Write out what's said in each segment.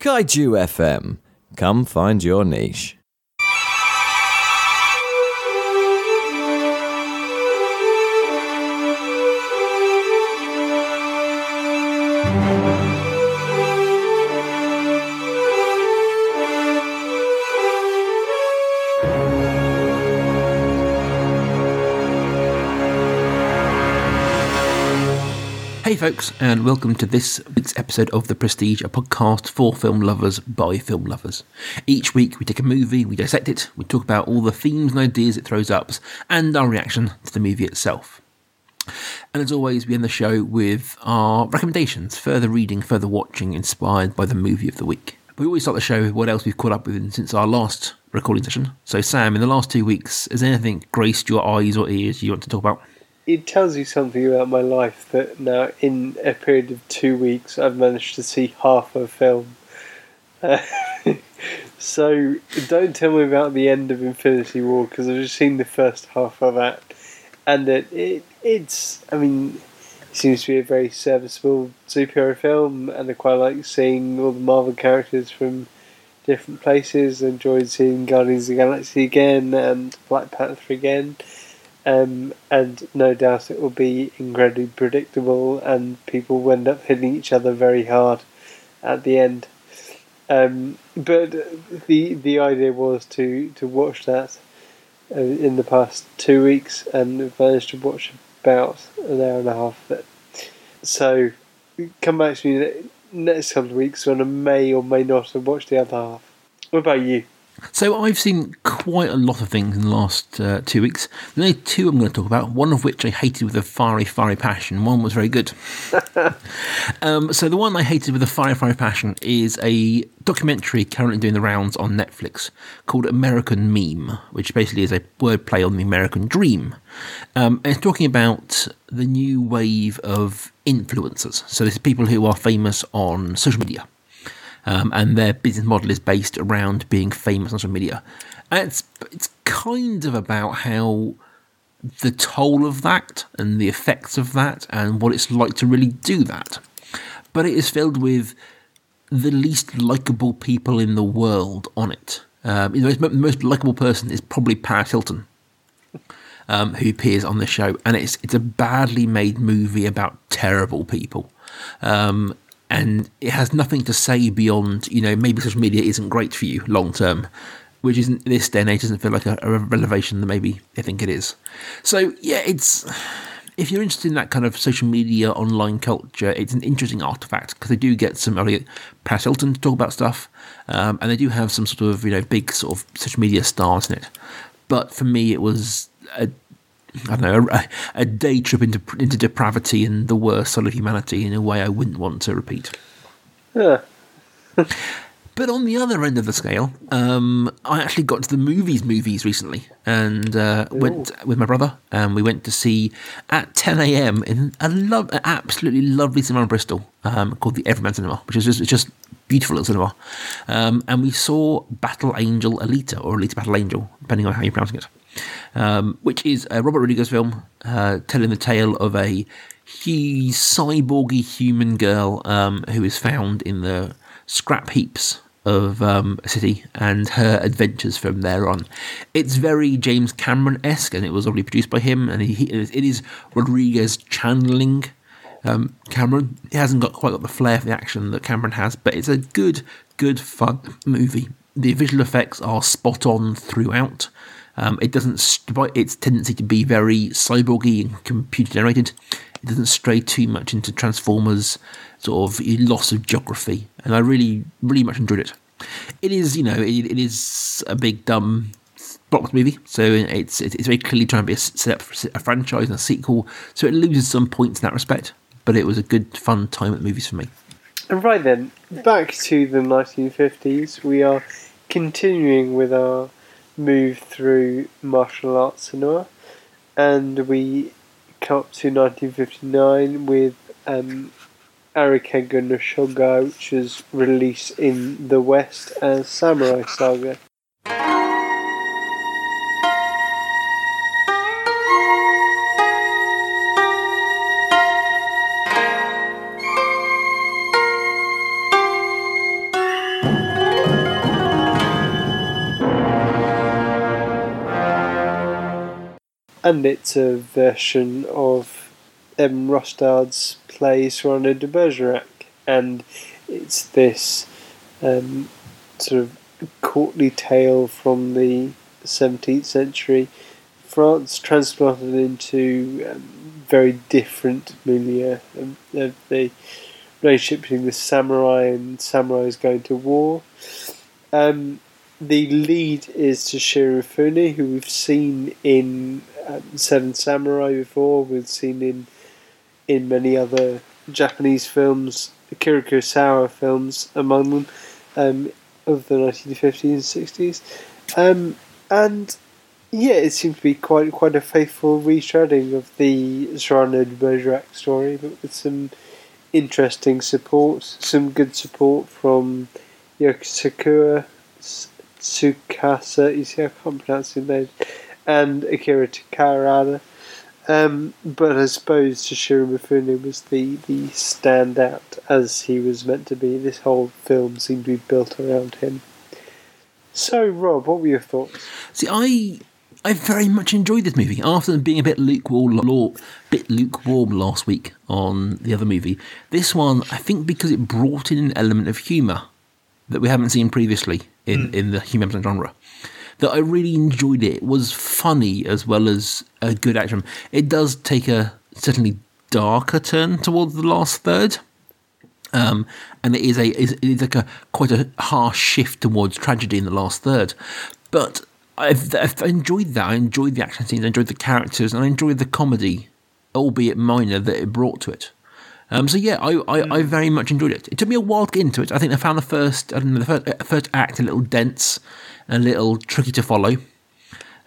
Kaiju FM. Come find your niche. Hey, folks, and welcome to this week's episode of The Prestige, a podcast for film lovers by film lovers. Each week, we take a movie, we dissect it, we talk about all the themes and ideas it throws up, and our reaction to the movie itself. And as always, we end the show with our recommendations, further reading, further watching, inspired by the movie of the week. We always start the show with what else we've caught up with since our last recording session. So, Sam, in the last two weeks, has anything graced your eyes or ears you want to talk about? It tells you something about my life that now in a period of two weeks I've managed to see half a film. Uh, so don't tell me about the end of Infinity War because I've just seen the first half of that, and it, it it's I mean it seems to be a very serviceable superhero film, and I quite like seeing all the Marvel characters from different places. I enjoyed seeing Guardians of the Galaxy again and Black Panther again. Um, and no doubt it will be incredibly predictable, and people will end up hitting each other very hard at the end. Um, but the the idea was to, to watch that uh, in the past two weeks, and managed to watch about an hour and a half of it. So come back to me next couple of weeks when I may or may not have watched the other half. What about you? So I've seen quite a lot of things in the last uh, two weeks. There's only two I'm going to talk about. One of which I hated with a fiery, fiery passion. One was very good. um, so the one I hated with a fiery, fiery passion is a documentary currently doing the rounds on Netflix called American Meme, which basically is a wordplay on the American Dream. Um, it's talking about the new wave of influencers. So there's people who are famous on social media um, and their business model is based around being famous on social media. And it's it's kind of about how the toll of that and the effects of that and what it's like to really do that. But it is filled with the least likable people in the world on it. Um, the most, most likable person is probably Paris Hilton, um, who appears on the show, and it's it's a badly made movie about terrible people. Um, and it has nothing to say beyond you know maybe social media isn't great for you long term which isn't this day and age doesn't feel like a, a revelation that maybe I think it is. So yeah, it's if you're interested in that kind of social media online culture, it's an interesting artifact because they do get some early Paris Hilton to talk about stuff, um, and they do have some sort of you know big sort of social media stars in it. But for me, it was a I don't know, a, a, day trip into into depravity and the worst side of humanity in a way I wouldn't want to repeat. Yeah. but on the other end of the scale, um, I actually got to the movies movies recently and uh, went with my brother and we went to see at 10 a.m. in a love, an absolutely lovely cinema in Bristol um, called the Everyman Cinema, which is just, it's just beautiful little cinema. Um, and we saw Battle Angel Alita or Alita Battle Angel, depending on how you're pronouncing it um, which is a Robert Rodriguez film uh, telling the tale of a he, cyborgy human girl um, who is found in the scrap heaps of um, a city and her adventures from there on. It's very James Cameron esque, and it was already produced by him, and he, it is Rodriguez channeling um, Cameron. He hasn't got quite got the flair for the action that Cameron has, but it's a good, good fun movie. The visual effects are spot on throughout. Um, it doesn't, despite its tendency to be very cyborgy and computer generated, it doesn't stray too much into Transformers sort of loss of geography, and I really, really much enjoyed it. It is, you know, it, it is a big dumb blockbuster movie, so it's it's very clearly trying to be a, set up for a franchise and a sequel, so it loses some points in that respect. But it was a good, fun time at the movies for me. And Right then, back to the 1950s. We are continuing with our move through martial arts cinema, and we come up to 1959 with um, Arakega no which was released in the West as Samurai Saga. And it's a version of M. Rostand's play Cyrano de Bergerac, and it's this um, sort of courtly tale from the 17th century France transplanted into um, very different milieu of, the relationship between the samurai and samurais going to war. Um, the lead is Toshiro Mifune, who we've seen in Seven Samurai before. We've seen in in many other Japanese films, Akira Kurosawa films among them, um, of the 1950s and 60s. Um, and yeah, it seemed to be quite quite a faithful retreading of the Cyrano de Bergerac story, but with some interesting support, some good support from Yoko Sakura, Tsukasa, you see, I can't pronounce his name, and Akira Takarada. Um, but I suppose Toshiro Mifune was the, the standout as he was meant to be. This whole film seemed to be built around him. So, Rob, what were your thoughts? See, I I very much enjoyed this movie. After being a bit lukewarm, bit lukewarm last week on the other movie, this one I think because it brought in an element of humour that we haven't seen previously in, mm. in the human genre. That I really enjoyed it. It was funny as well as a good action. It does take a certainly darker turn towards the last third. Um, and it is a it is like a quite a harsh shift towards tragedy in the last third. But I've, I've enjoyed that. I enjoyed the action scenes. I enjoyed the characters, and I enjoyed the comedy, albeit minor, that it brought to it. Um, so yeah, I, I, I, very much enjoyed it. It took me a while to get into it. I think I found the first I know, the first, uh, first act a little dense, a little tricky to follow.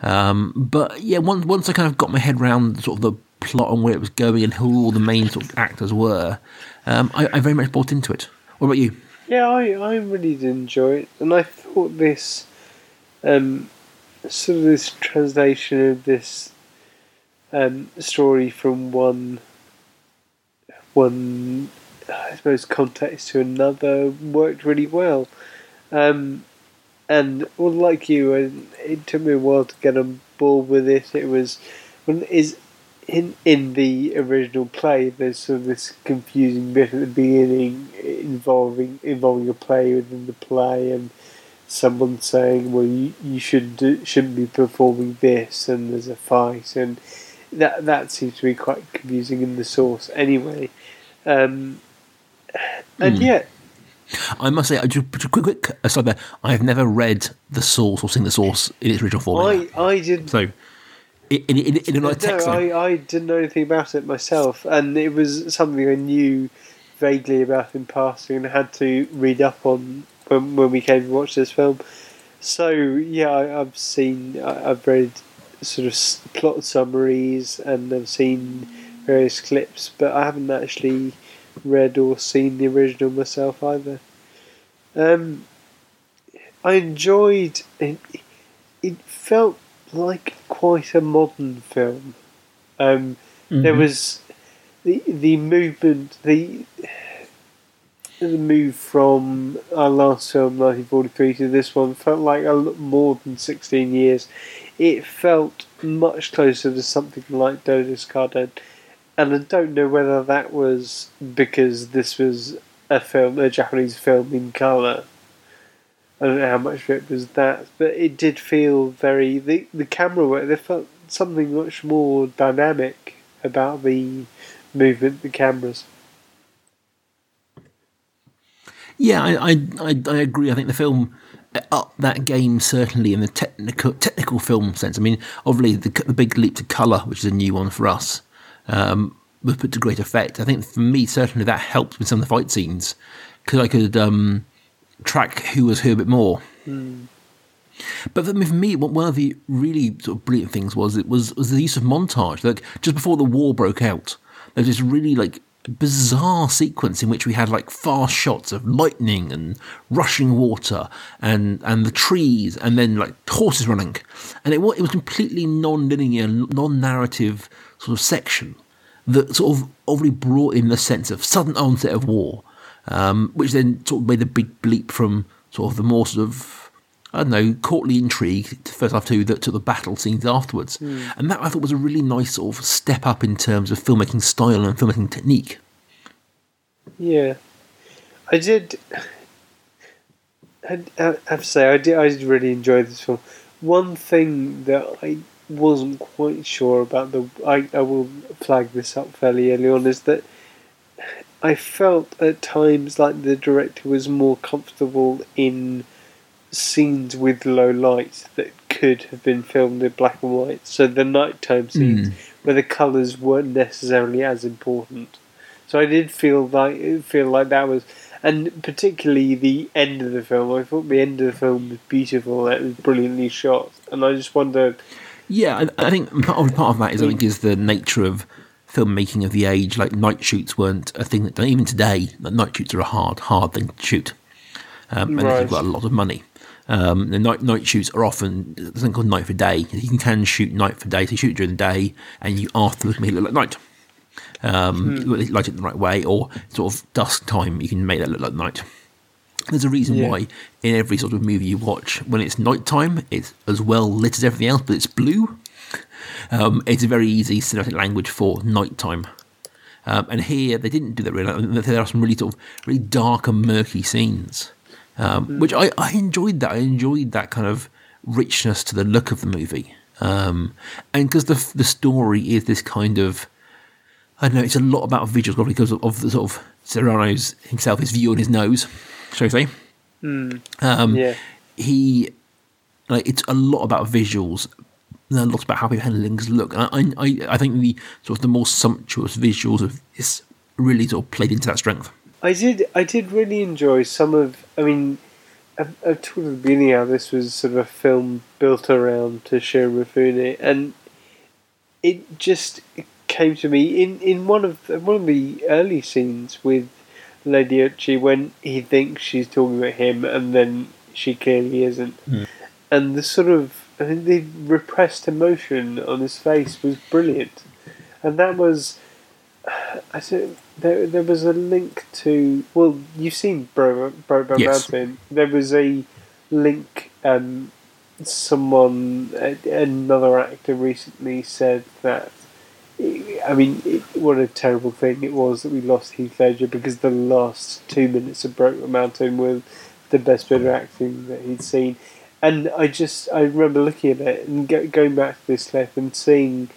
Um, but yeah, once once I kind of got my head around sort of the plot and where it was going and who all the main sort of actors were, um, I, I, very much bought into it. What about you? Yeah, I, I really did enjoy it, and I thought this um, sort of this translation of this um, story from one one I suppose context to another worked really well. Um, and well, like you, it took me a while to get on board with it. It was when is in in the original play. There's sort of this confusing bit at the beginning involving involving a play within the play and someone saying, "Well, you, you should do, shouldn't be performing this," and there's a fight, and that that seems to be quite confusing in the source anyway. Um, and mm. yet, I must say, uh, just a quick, quick uh, aside there. I have never read the source or seen the source in its original form. I, I did. So, in, in, in, in a text. No, I, I didn't know anything about it myself, and it was something I knew vaguely about in passing and had to read up on when when we came to watch this film. So yeah, I, have seen, I, I've read sort of plot summaries and I've seen various clips, but I haven't actually read or seen the original myself either. Um, I enjoyed it. It felt like quite a modern film. Um, mm-hmm. There was the the movement, the the move from our last film, 1943, to this one felt like a more than 16 years. It felt much closer to something like Dodes'ka-den, and I don't know whether that was because this was a film, a Japanese film in colour. I don't know how much of it was that, but it did feel very the the camera work. There felt something much more dynamic about the movement, the cameras. Yeah, I, I, I, I agree. I think the film uh, up that game certainly in the technical technical film sense. I mean, obviously the, the big leap to color, which is a new one for us, um, was put to great effect. I think for me, certainly that helped with some of the fight scenes because I could um, track who was who a bit more. Mm. But for me, one of the really sort of brilliant things was it was was the use of montage. Like just before the war broke out, there was this really like bizarre sequence in which we had like fast shots of lightning and rushing water and and the trees and then like horses running and it was, it was completely non-linear non-narrative sort of section that sort of obviously brought in the sense of sudden onset of war um, which then sort of made a big bleep from sort of the more sort of I don't know, courtly intrigue to first half two that to the battle scenes afterwards. And that I thought was a really nice sort of step up in terms of filmmaking style and filmmaking technique. Yeah, I did. I, I have to say, I did. I did really enjoy this film. One thing that I wasn't quite sure about the, I, I will flag this up fairly early on, is that I felt at times like the director was more comfortable in scenes with low light that could have been filmed in black and white. So the nighttime hmm. scenes where the colours weren't necessarily as important. So I did feel like feel like that was, and particularly the end of the film. I thought the end of the film was beautiful. It was brilliantly shot, and I just wonder. Yeah, I, I think part of, part of that is I think is the nature of filmmaking of the age. Like night shoots weren't a thing that even today. Night shoots are a hard, hard thing to shoot, um, and Right. they've got a lot of money. Um, the night night shoots are often something called night for day. You can can shoot night for day, so you shoot during the day, and you afterwards make it look like night. Um, you light it the right way, or sort of dusk time, you can make that look like night. There's a reason Yeah. why in every sort of movie you watch, when it's nighttime, it's as well lit as everything else, but it's blue. Um, it's a very easy cinematic language for nighttime. Um, and here they didn't do that really. There are some really sort of really dark and murky scenes, um, which I, I enjoyed. That I enjoyed that kind of richness to the look of the movie, um, and because the the story is this kind of I don't know. It's a lot about visuals probably because of, of the sort of Cyrano's himself, his view on his nose, shall we say? Um, Yeah, he like it's a lot about visuals and a lot about how people handle things look. And I, I, I think the sort of the more sumptuous visuals of this really sort of played into that strength. I did. I did really enjoy some of. I mean, I've, I've talked at the beginning how this was sort of a film built around Toshiro Mifune, and it just came to me in, in one of one of the early scenes with Lady Uchi when he thinks she's talking about him, and then she clearly isn't, and the sort of I think the repressed emotion on his face was brilliant, and that was. I said there there was a link to well you've seen Bro Brokeback Yes. Mountain there was a link um someone another actor recently said that I mean it, what a terrible thing it was that we lost Heath Ledger because the last two minutes of Brokeback Mountain were the best bit of acting that he'd seen. And I just I remember looking at it and go, going back to this clip and seeing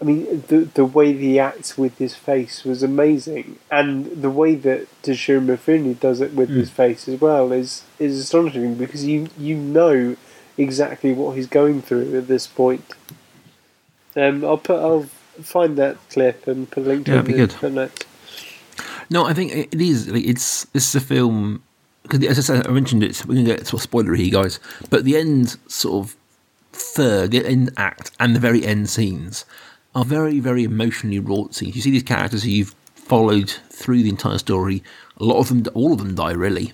I mean, the the way he acts with his face was amazing, and the way that Toshiro Mifune does it with his face as well is is astonishing because you you know exactly what he's going through at this point. Um, I'll put I'll find that clip and put a link to Yeah, it be the good. No, I think it is. Like, it's this is a film because as I said, I mentioned it. We're gonna get sort of spoiler here, guys. But the end sort of third, the end act, and the very end scenes are very, very emotionally wrought scenes. You see these characters who you've followed through the entire story. A lot of them, all of them, die really.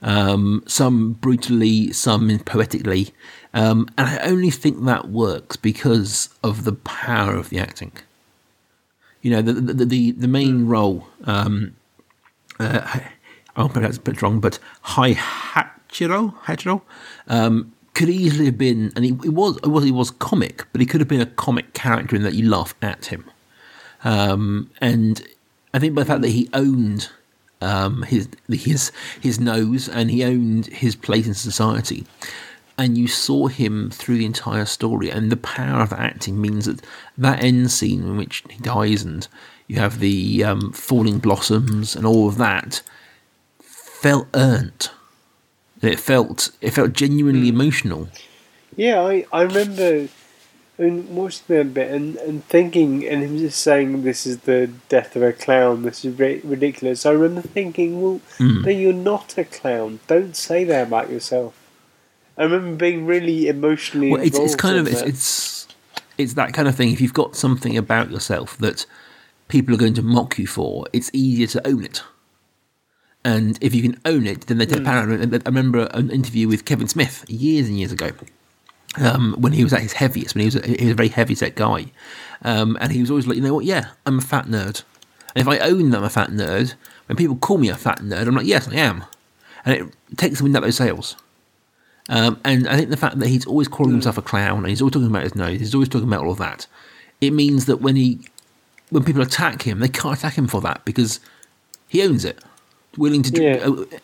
Um, some brutally, some poetically, um, and I only think that works because of the power of the acting. You know the the the, the main role um uh, I'll pronounce it wrong but Hai Hachiro Hachiro um could easily have been and he, it was it was he was comic but he could have been a comic character in that you laugh at him. Um and I think by the fact that he owned um his his his nose and he owned his place in society and you saw him through the entire story and the power of acting means that that end scene in which he dies and you have the um, falling blossoms and all of that felt earned it felt it felt genuinely emotional Yeah, I, I remember I mean, watching that bit and, and thinking, and him just saying, This is the death of a clown, this is ri- ridiculous. I remember thinking, Well, no, you're not a clown. Don't say that about yourself. I remember being really emotionally well, it's, it's kind of it's, that. it's it's that kind of thing. If you've got something about yourself that people are going to mock you for it's easier to own it. And if you can own it then they take power And I remember an interview with Kevin Smith years and years ago um, when he was at his heaviest when he was a, he was a very heavy set guy. Um, and he was always like you know what? Yeah I'm a fat nerd. And if I own that I'm a fat nerd when people call me a fat nerd I'm like yes I am. And it takes the wind out those sails Um, and I think the fact that he's always calling himself a clown and he's always talking about his nose, he's always talking about all of that, it means that when he when people attack him, they can't attack him for that because he owns it. Willing to Yeah.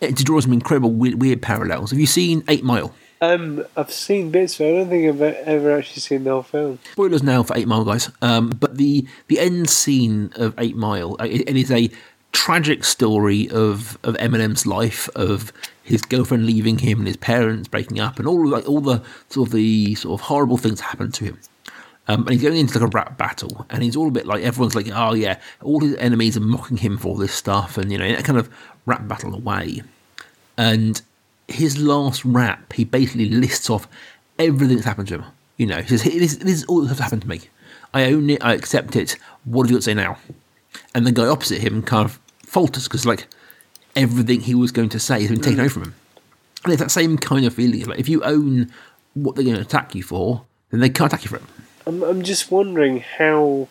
uh, to draw some incredible weird, weird parallels. Have you seen Eight Mile? Um, I've seen bits, but I don't think I've ever actually seen the whole film. Spoilers now for Eight Mile, guys. Um, but the the end scene of Eight Mile, uh, it, it is a tragic story of of Eminem's life, of his girlfriend leaving him and his parents breaking up, and all like all the sort of the sort of horrible things happened to him. Um, and he's going into like a rap battle, and he's all a bit like everyone's like, oh yeah, all his enemies are mocking him for all this stuff, and you know, in kind of rap battle away. And his last rap, he basically lists off everything that's happened to him. You know, he says, this, this is all that's happened to me. I own it, I accept it. What have you got to say now? And the guy opposite him kind of falters because, like, everything he was going to say has been taken away from him. And it's that same kind of feeling. Like, if you own what they're going to attack you for, then they can't attack you for it. I'm, I'm just wondering how.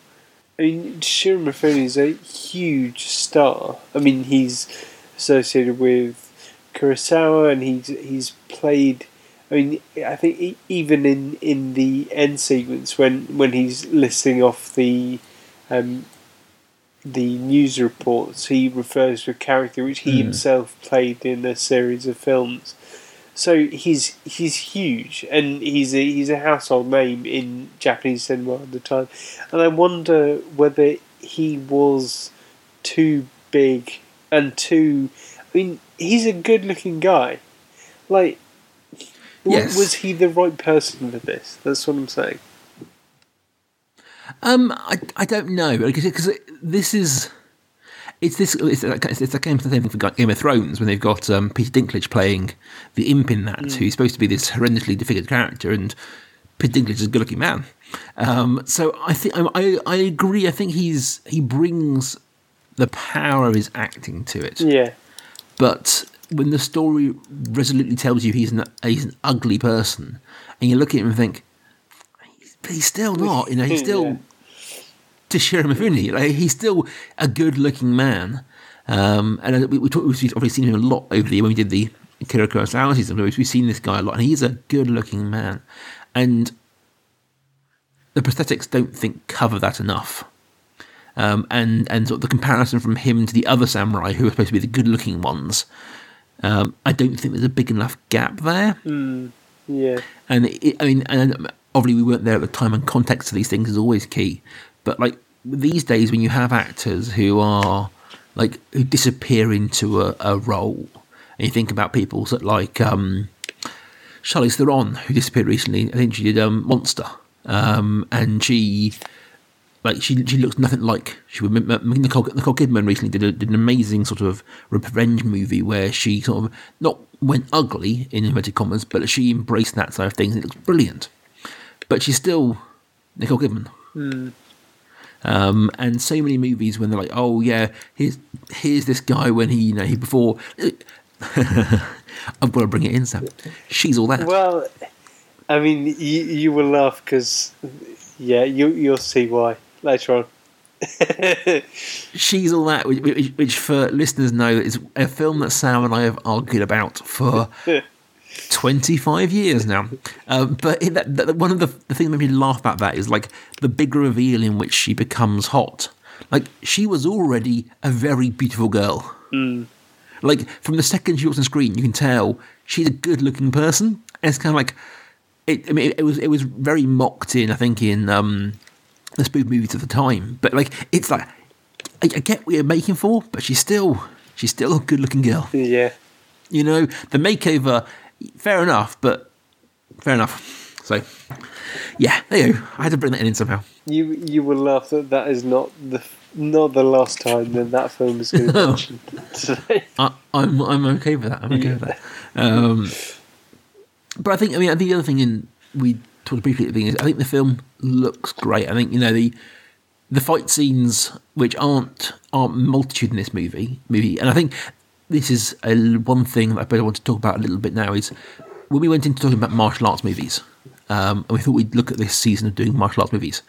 I mean, Shiro Mifune is a huge star. I mean, he's associated with Kurosawa, and he's he's played. I mean, I think even in, in the end sequence when when he's listing off the um, the news reports, he refers to a character which he himself played in a series of films. So he's he's huge, and he's a he's a household name in Japanese cinema at the time, and I wonder whether he was too big and too. I mean, he's a good-looking guy. Like, Yes. was he the right person for this? That's what I'm saying. Um, I, I don't know because this is it's this it's it's, the same thing for Game of Thrones when they've got um, Peter Dinklage playing the imp in that who's supposed to be this horrendously disfigured character and Peter Dinklage is a good-looking man. Um, so I think I, I agree. I think he's he brings the power of his acting to it. Yeah, But when the story resolutely tells you he's an he's an ugly person, and you look at him and think, but he's still not. You know, he's still Yeah. Toshiro Mifune. Like, he's still a good-looking man. Um, and we, we talk, we've obviously seen him a lot over the when we did the Kira Kurosawa season. We've we've seen this guy a lot, and he's a good-looking man. And the prosthetics don't think cover that enough. Um, and and sort of the comparison from him to the other samurai who are supposed to be the good-looking ones, um, I don't think there's a big enough gap there. yeah. And it, I mean, and obviously we weren't there at the time, and context to these things is always key. But like these days, when you have actors who are like who disappear into a, a role, and you think about people sort like um, Charlize Theron, who disappeared recently. I think she did um, Monster, um, and she like she she looks nothing like she Nicole, Nicole Kidman recently did, a, did an amazing sort of revenge movie where she sort of not went ugly in inverted commas, but she embraced that side of things. It looks brilliant, but she's still Nicole Kidman. Um, and so many movies when they're like, oh yeah, here's here's this guy when he you know he before. I've got to bring it in, Sam. She's all that. Well, I mean, you you will laugh because, yeah, you you'll see why later on. She's all that, which, which, which for listeners know is a film that Sam and I have argued about for 25 years now. Um, but in that, that, one of the, the things that made me laugh about that is like the big reveal in which she becomes hot. Like, she was already a very beautiful girl. Like, from the second she was on screen, you can tell she's a good looking person. And it's kind of like, it, I mean, it, it was it was very mocked in, I think, in um, the spoof movies of the time. But like, it's like, I, I get what you're making for, but she's still she's still a good looking girl. Yeah, You know, the makeover, fair enough, but fair enough. So, yeah, there you go. I had to bring that in somehow. you you will laugh that that is not the not the last time that that film is going to be mentioned today. I, I'm I'm okay with that. I'm okay with that. Um, but I think I mean I think the other thing in we talked briefly at the beginning is I think the film looks great. I think you know the the fight scenes which aren't aren't multitude in this movie movie, and I think this is a, one thing that I better want to talk about a little bit now is when we went into talking about martial arts movies, um, and we thought we'd look at this season of doing martial arts movies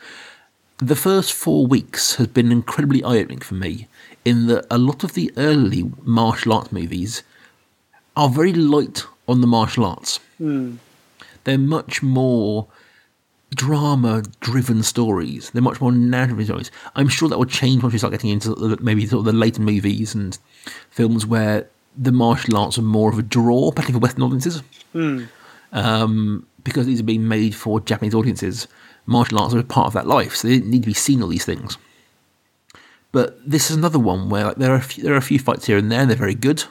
the first four weeks has been incredibly eye opening for me in that a lot of the early martial arts movies are very light on the martial arts. Hmm. They're much more drama driven stories. They're much more narrative stories. I'm sure that will change once we start getting into maybe sort of the later movies and films where the martial arts are more of a draw, particularly for Western audiences. Um, because these are being made for Japanese audiences, martial arts are a part of that life, so they didn't need to be seen all these things. But this is another one where like, there are a few, there are a few fights here and there. They're very good.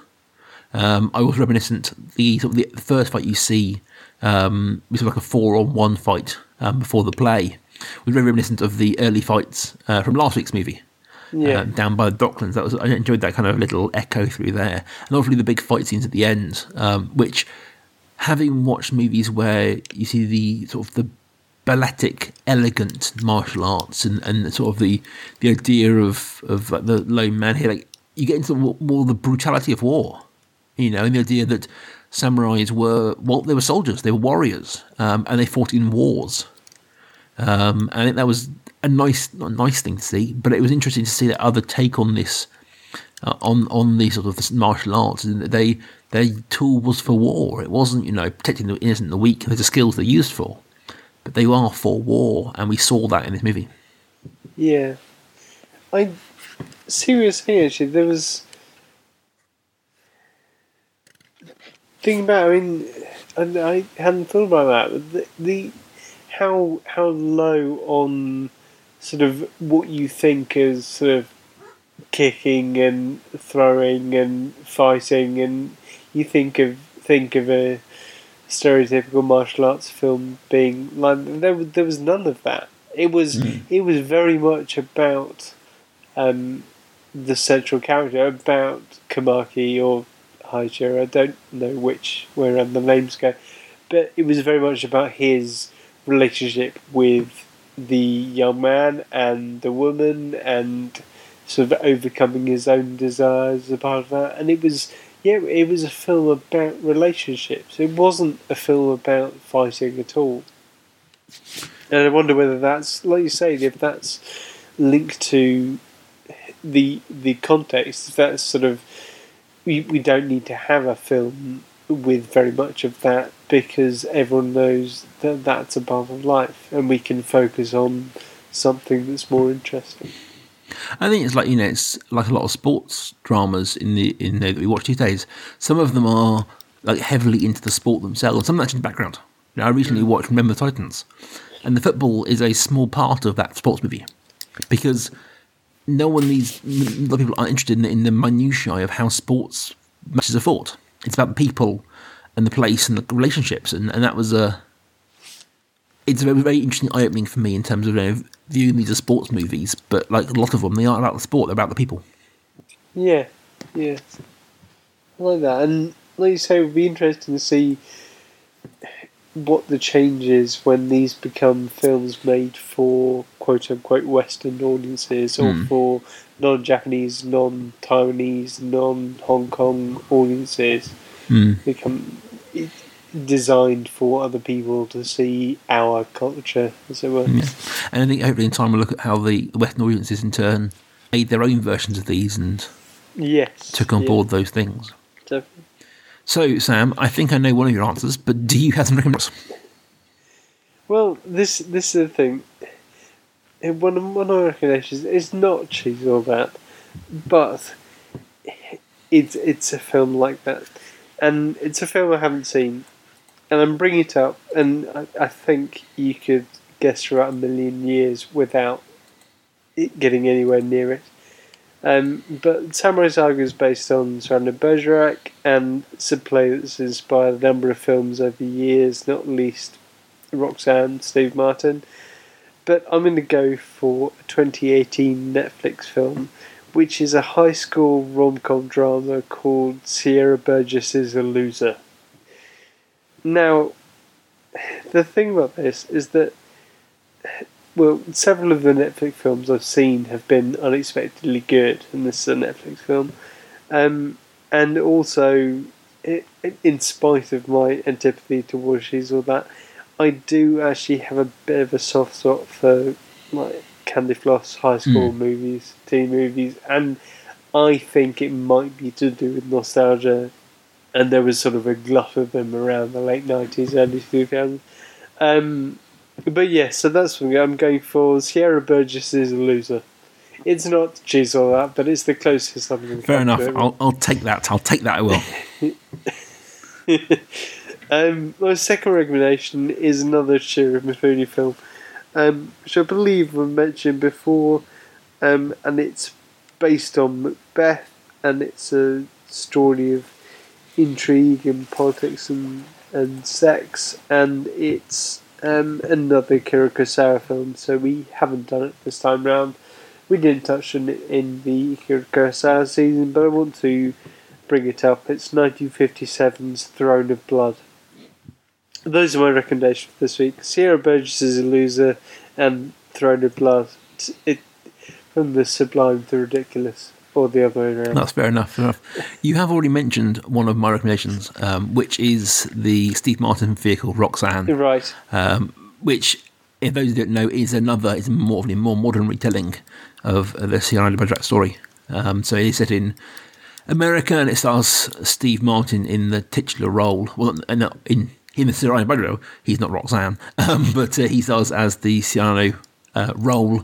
Um, I was reminiscent the sort of the first fight you see um, was like a four on one fight um, before the play. It Was very reminiscent of the early fights uh, from last week's movie. Yeah. um, down by the Docklands. That was I enjoyed that kind of little echo through there, and obviously the big fight scenes at the end, um, which having watched movies where you see the sort of the balletic, elegant martial arts and, and sort of the the idea of of like the lone man here, like you get into more, more the brutality of war, you know, and the idea that samurais were well, they were soldiers, they were warriors, um, and they fought in wars. Um, and I think that was a nice, not a nice thing to see, but it was interesting to see that other take on this, uh, on on the sort of this martial arts, and they their tool was for war. It wasn't, you know, protecting the innocent and the weak. Those are skills they're used for, but they are for war, and we saw that in this movie. Yeah. I seriously actually there was thinking about I mean I, I hadn't thought about that but the, the how how low on sort of what you think is sort of kicking and throwing and fighting and you think of think of a stereotypical martial arts film being like there was- there was none of that. It was it was very much about um, the central character about Kamaki or Haichiro. I don't know which way around um, the names go, but it was very much about his relationship with the young man and the woman and sort of overcoming his own desires as a part of that. And it was yeah, it was a film about relationships. It wasn't a film about fighting at all. And I wonder whether that's, like you say, if that's linked to the the context. If that's sort of we we don't need to have a film with very much of that because everyone knows that that's a part of life, and we can focus on something that's more interesting. I think it's like you know, it's like a lot of sports dramas in the in there that we watch these days. Some of them are like heavily into the sport themselves, some are actually in the background. You know, I recently mm. watched Remember the Titans, and the football is a small part of that sports movie because no one needs. A lot of people aren't interested in the, in the minutiae of how sports matches are fought. It's about the people and the place and the relationships, and, and that was a. It's a very, very interesting eye opening for me in terms of you know, viewing these as sports movies, but like a lot of them, they aren't about the sport; they're about the people. Yeah, yeah, I like that. And like you say, it would be interesting to see what the change is when these become films made for quote unquote Western audiences or Hmm. for non Japanese, non Taiwanese, non Hong Kong audiences. Hmm. Become designed for other people to see our culture, as it were. Yeah. And I think hopefully in time we'll look at how the Western audiences in turn made their own versions of these and Yes. took on yeah, board those things. definitely. So, Sam, I think I know one of your answers, but do you have some recommendations? Well, this this is the thing. One of one of my recommendations is not She's All That, but it's it's a film like that, and it's a film I haven't seen, and I'm bringing it up, and I, I think you could guess throughout a million years without it getting anywhere near it. Um, but Samurai Saga is based on Cyrano de Bergerac, and it's a play that's inspired a number of films over the years, not least Roxanne, Steve Martin. But I'm going to go for a 2018 Netflix film, which is a high school rom com drama called Sierra Burgess is a Loser. Now, the thing about this is that, well, several of the Netflix films I've seen have been unexpectedly good, and this is a Netflix film. Um, and also, it, in spite of my antipathy towards these or that, I do actually have a bit of a soft spot for like Candy Floss high school movies, teen movies, and I think it might be to do with nostalgia and there was sort of a glut of them around the late nineties, early two thousands. Um, but yeah, so that's what I'm going for. Sierra Burgess is a loser. It's not She's All That, but it's the closest to Fair enough. I'll, I'll take that. I'll take that. I will. Um, my second recommendation is another Shira Mifune film, um, which I believe we mentioned before, um, and it's based on Macbeth, and it's a story of intrigue and politics and, and sex, and it's um, another Kira Kurosawa film, so we haven't done it this time round. We didn't touch on it in the Kira Kurosawa season, but I want to bring it up. It's 1957's Throne of Blood. Those are my recommendations for this week. Sierra Burgess is a loser, and Throne of Blood. It's, it from the sublime to ridiculous, or the other way around. That's fair enough. Fair enough. You have already mentioned one of my recommendations, um, which is the Steve Martin vehicle Roxanne. Right. um, which, if those who don't know, is another, is more of a more modern retelling of uh, the Sierra Madrid story. Um, so it is set in America, and it stars Steve Martin in the titular role. Well, uh, no, in in the Sierra Madrid, he's not Roxanne, um, but uh, he stars as the Sierra uh, role.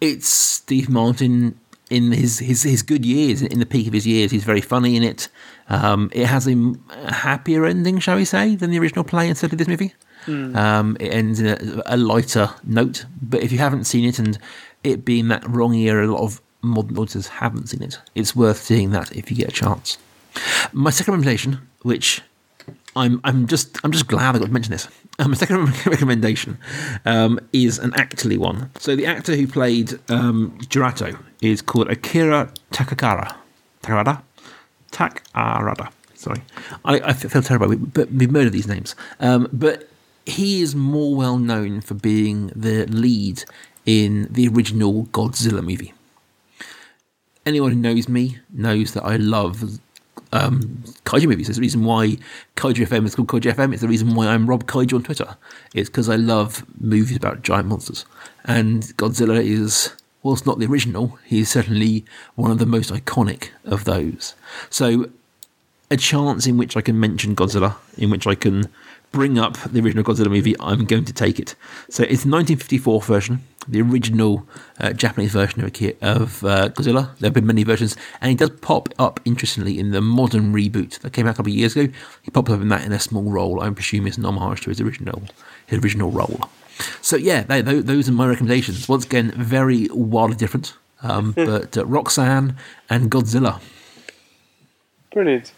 It's Steve Martin in his, his, his good years, in the peak of his years. He's very funny in it. Um, it has a, happier ending, shall we say, than the original play instead of this movie. Um, it ends in a, a lighter note. But if you haven't seen it, and it being that wrong year, a lot of modern audiences haven't seen it. It's worth seeing that if you get a chance. My second recommendation, which I'm I'm just I'm just glad I got to mention this. Um, my second recommendation um, is an actorly one. So the actor who played um, is called Akira Takakara. Takarada? Takarada. Sorry, I, I feel terrible. We, but we murder these names. Um, but he is more well known for being the lead in the original Godzilla movie. Anyone who knows me knows that I love um, kaiju movies. It's the reason why Kaiju FM is called Kaiju FM. It's the reason why I'm Rob Kaiju on Twitter. It's because I love movies about giant monsters. And Godzilla is, whilst not the original, he is certainly one of the most iconic of those. So, a chance in which I can mention Godzilla, in which I can bring up the original Godzilla movie, I'm going to take it. So it's the 1954 version, the original uh, Japanese version of, of uh, Godzilla. There have been many versions, and he does pop up interestingly in the modern reboot that came out a couple of years ago. He pops up in that in a small role. I presume it's an homage to his original his original role. So yeah, they, tho- those are my recommendations. Once again, very wildly different, um, but uh, Roxanne and Godzilla. Brilliant.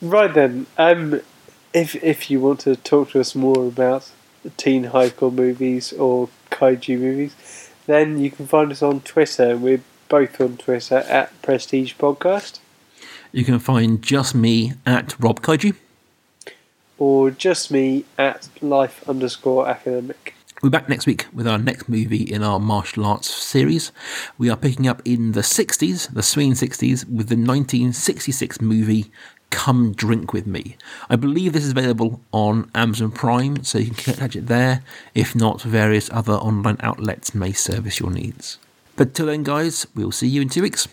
Right then, um, if if you want to talk to us more about teen haiku movies or kaiju movies, then you can find us on Twitter. We're both on Twitter at Prestige Podcast, You can find just me at Rob Kaiju. Or just me at Life underscore Academic. We're back next week with our next movie in our martial arts series. We are picking up in the 60s, the swinging 60s, with the 1966 movie Come Drink With Me. I believe this is available on Amazon Prime, so you can catch it there. If not, various other online outlets may service your needs. But till then, guys, we'll see you in two weeks.